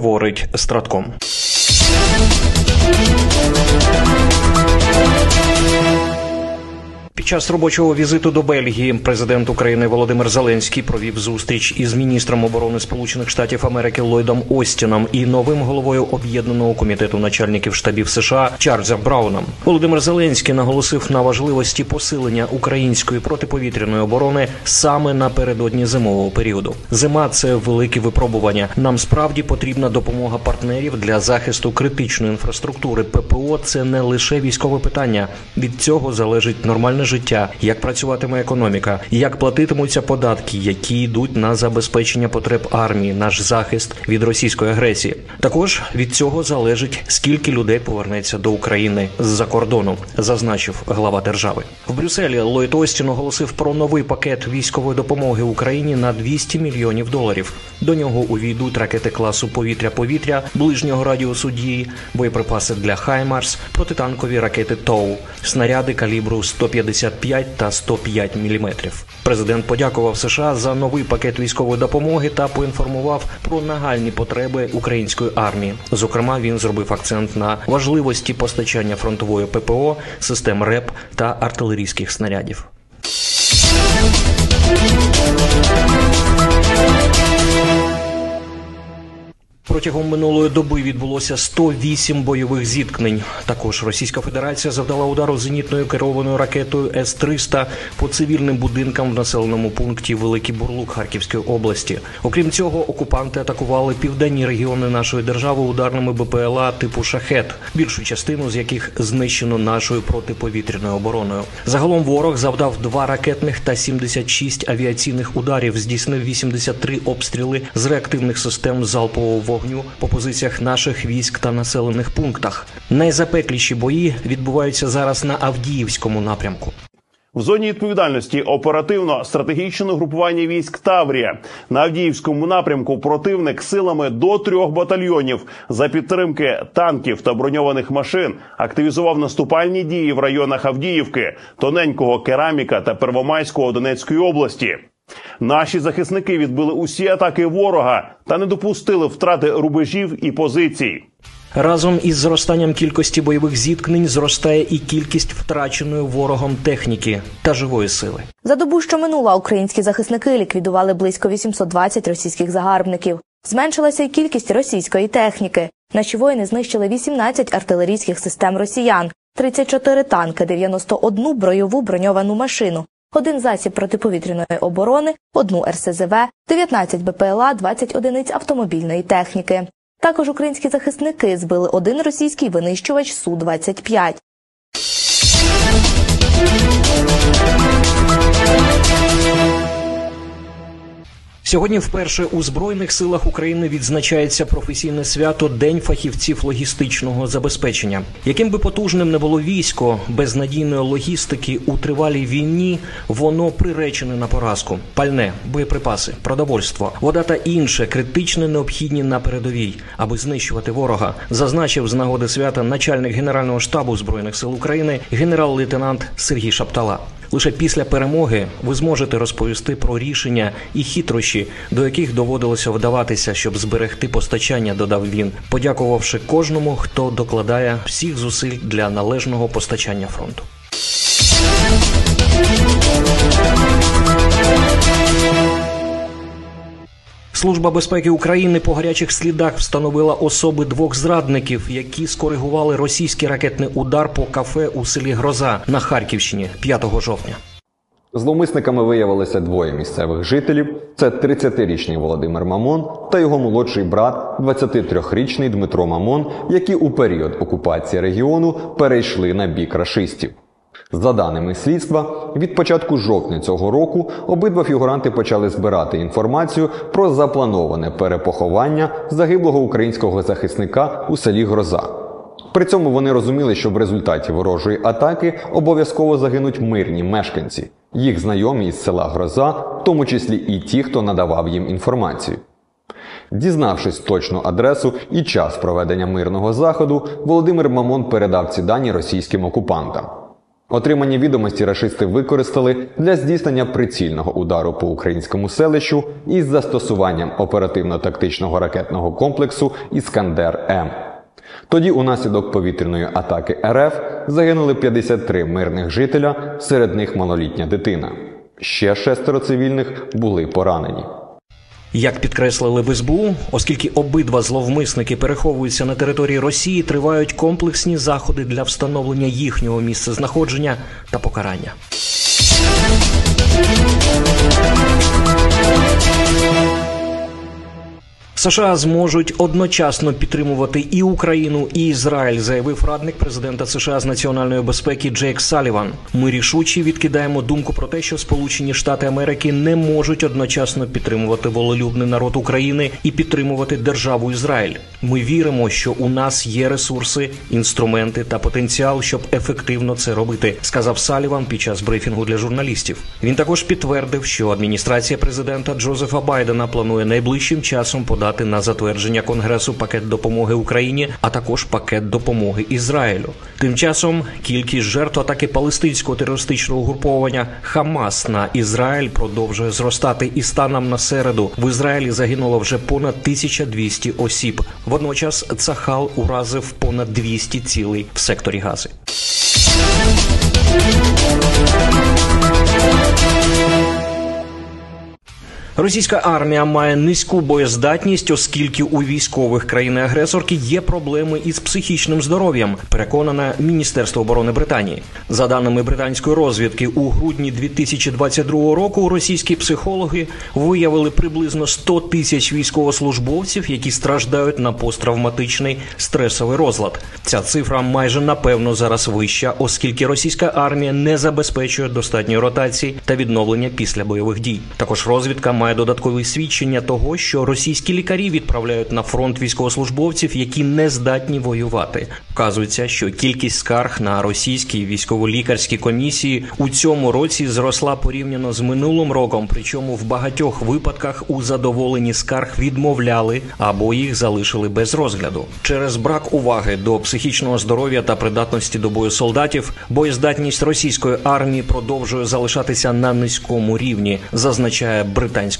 говорить Стратком. Під час робочого візиту до Бельгії президент України Володимир Зеленський провів зустріч із міністром оборони Сполучених Штатів Америки Ллойдом Остіном і новим головою об'єднаного комітету начальників штабів США Чарльзом Брауном. Володимир Зеленський наголосив на важливості посилення української протиповітряної оборони саме напередодні зимового періоду. Зима це велике випробування. Нам справді потрібна допомога партнерів для захисту критичної інфраструктури. ППО це не лише військове питання. Від цього залежить нормальне життя, як працюватиме економіка, як платитимуться податки, які йдуть на забезпечення потреб армії, наш захист від російської агресії. Також від цього залежить скільки людей повернеться до України з-за кордону, зазначив глава держави. В Брюсселі Ллойд Остін оголосив про новий пакет військової допомоги Україні на 200 мільйонів доларів. До нього увійдуть ракети класу повітря-повітря, ближнього радіусу дії, боєприпаси для Хаймарс, протитанкові ракети ТОУ, снаряди калібру 155 та 105 мм. Президент подякував США за новий пакет військової допомоги та поінформував про нагальні потреби української армії. Зокрема, він зробив акцент на важливості постачання фронтової ППО, систем РЕП та артилерійських снарядів. Протягом минулої доби відбулося 108 бойових зіткнень. Також Російська Федерація завдала удару зенітною керованою ракетою С-300 по цивільним будинкам в населеному пункті Великий Бурлук Харківської області. Окрім цього, окупанти атакували південні регіони нашої держави ударними БПЛА типу шахет, більшу частину з яких знищено нашою протиповітряною обороною. Загалом ворог завдав два ракетних та 76 авіаційних ударів, здійснив 83 обстріли з реактивних систем залпового вогню по позиціях наших військ та населених пунктах. Найзапекліші бої відбуваються зараз на Авдіївському напрямку. В зоні відповідальності оперативно-стратегічне групування військ Таврія на Авдіївському напрямку противник силами до трьох батальйонів за підтримки танків та броньованих машин активізував наступальні дії в районах Авдіївки, Тоненького, Кераміка та Первомайського Донецької області. Наші захисники відбили усі атаки ворога та не допустили втрати рубежів і позицій. Разом із зростанням кількості бойових зіткнень зростає і кількість втраченої ворогом техніки та живої сили. За добу, що минула, українські захисники ліквідували близько 820 російських загарбників. Зменшилася й кількість російської техніки. Наші воїни знищили 18 артилерійських систем росіян, 34 танки, 91 бойову броньовану машину, один засіб протиповітряної оборони, одну РСЗВ, 19 БПЛА, 20 одиниць автомобільної техніки. Також українські захисники збили один російський винищувач Су-25. Сьогодні вперше у збройних силах України відзначається професійне свято День фахівців логістичного забезпечення. Яким би потужним не було військо, без надійної логістики у тривалій війні воно приречене на поразку. Пальне, боєприпаси, продовольство, вода та інше критично необхідні на передовій, аби знищувати ворога, зазначив з нагоди свята начальник генерального штабу збройних сил України генерал-лейтенант Сергій Шаптала. Лише після перемоги ви зможете розповісти про рішення і хитрощі, до яких доводилося вдаватися, щоб зберегти постачання. Додав він, подякувавши кожному, хто докладає всіх зусиль для належного постачання фронту. Служба безпеки України по гарячих слідах встановила особи двох зрадників, які скоригували російський ракетний удар по кафе у селі Гроза на Харківщині 5 жовтня. Зловмисниками виявилися двоє місцевих жителів: це 30-річний Володимир Мамон та його молодший брат, 23-річний Дмитро Мамон, які у період окупації регіону перейшли на бік рашистів. За даними слідства, від початку жовтня цього року обидва фігуранти почали збирати інформацію про заплановане перепоховання загиблого українського захисника у селі Гроза. При цьому вони розуміли, що в результаті ворожої атаки обов'язково загинуть мирні мешканці, їх знайомі із села Гроза, в тому числі і ті, хто надавав їм інформацію. Дізнавшись точну адресу і час проведення мирного заходу, Володимир Мамон передав ці дані російським окупантам. Отримані відомості рашисти використали для здійснення прицільного удару по українському селищу із застосуванням оперативно-тактичного ракетного комплексу Іскандер М. Тоді унаслідок повітряної атаки РФ загинули 53 мирних жителя, серед них малолітня дитина. Ще шестеро цивільних були поранені. Як підкреслили в СБУ, оскільки обидва зловмисники переховуються на території Росії, тривають комплексні заходи для встановлення їхнього місцезнаходження та покарання. США зможуть одночасно підтримувати і Україну, і Ізраїль, заявив радник президента США з національної безпеки Джейк Саліван. Ми рішуче відкидаємо думку про те, що Сполучені Штати Америки не можуть одночасно підтримувати волелюбний народ України і підтримувати державу Ізраїль. Ми віримо, що у нас є ресурси, інструменти та потенціал, щоб ефективно це робити, сказав Саліван під час брифінгу для журналістів. Він також підтвердив, що адміністрація президента Джозефа Байдена планує найближчим часом подати на затвердження Конгресу пакет допомоги Україні, а також пакет допомоги Ізраїлю. Тим часом кількість жертв атаки палестинського терористичного угруповання Хамас на Ізраїль продовжує зростати, і станом на середу в Ізраїлі загинуло вже понад 1200 осіб. Водночас Цахал уразив понад 200 цілей в секторі Гази. Російська армія має низьку боєздатність, оскільки у військових країни-агресорки є проблеми із психічним здоров'ям. Переконане Міністерство оборони Британії. За даними британської розвідки, у грудні 2022 року російські психологи виявили приблизно 100 тисяч військовослужбовців, які страждають на посттравматичний стресовий розлад. Ця цифра майже напевно зараз вища, оскільки російська армія не забезпечує достатньої ротації та відновлення після бойових дій. Також розвідка має додаткові свідчення того, що російські лікарі відправляють на фронт військовослужбовців, які не здатні воювати. Вказується, що кількість скарг на російські військово-лікарські комісії у цьому році зросла порівняно з минулим роком. Причому в багатьох випадках у задоволенні скарг відмовляли або їх залишили без розгляду. Через брак уваги до психічного здоров'я та придатності до бою солдатів, боєздатність російської армії продовжує залишатися на низькому рівні, зазначає британська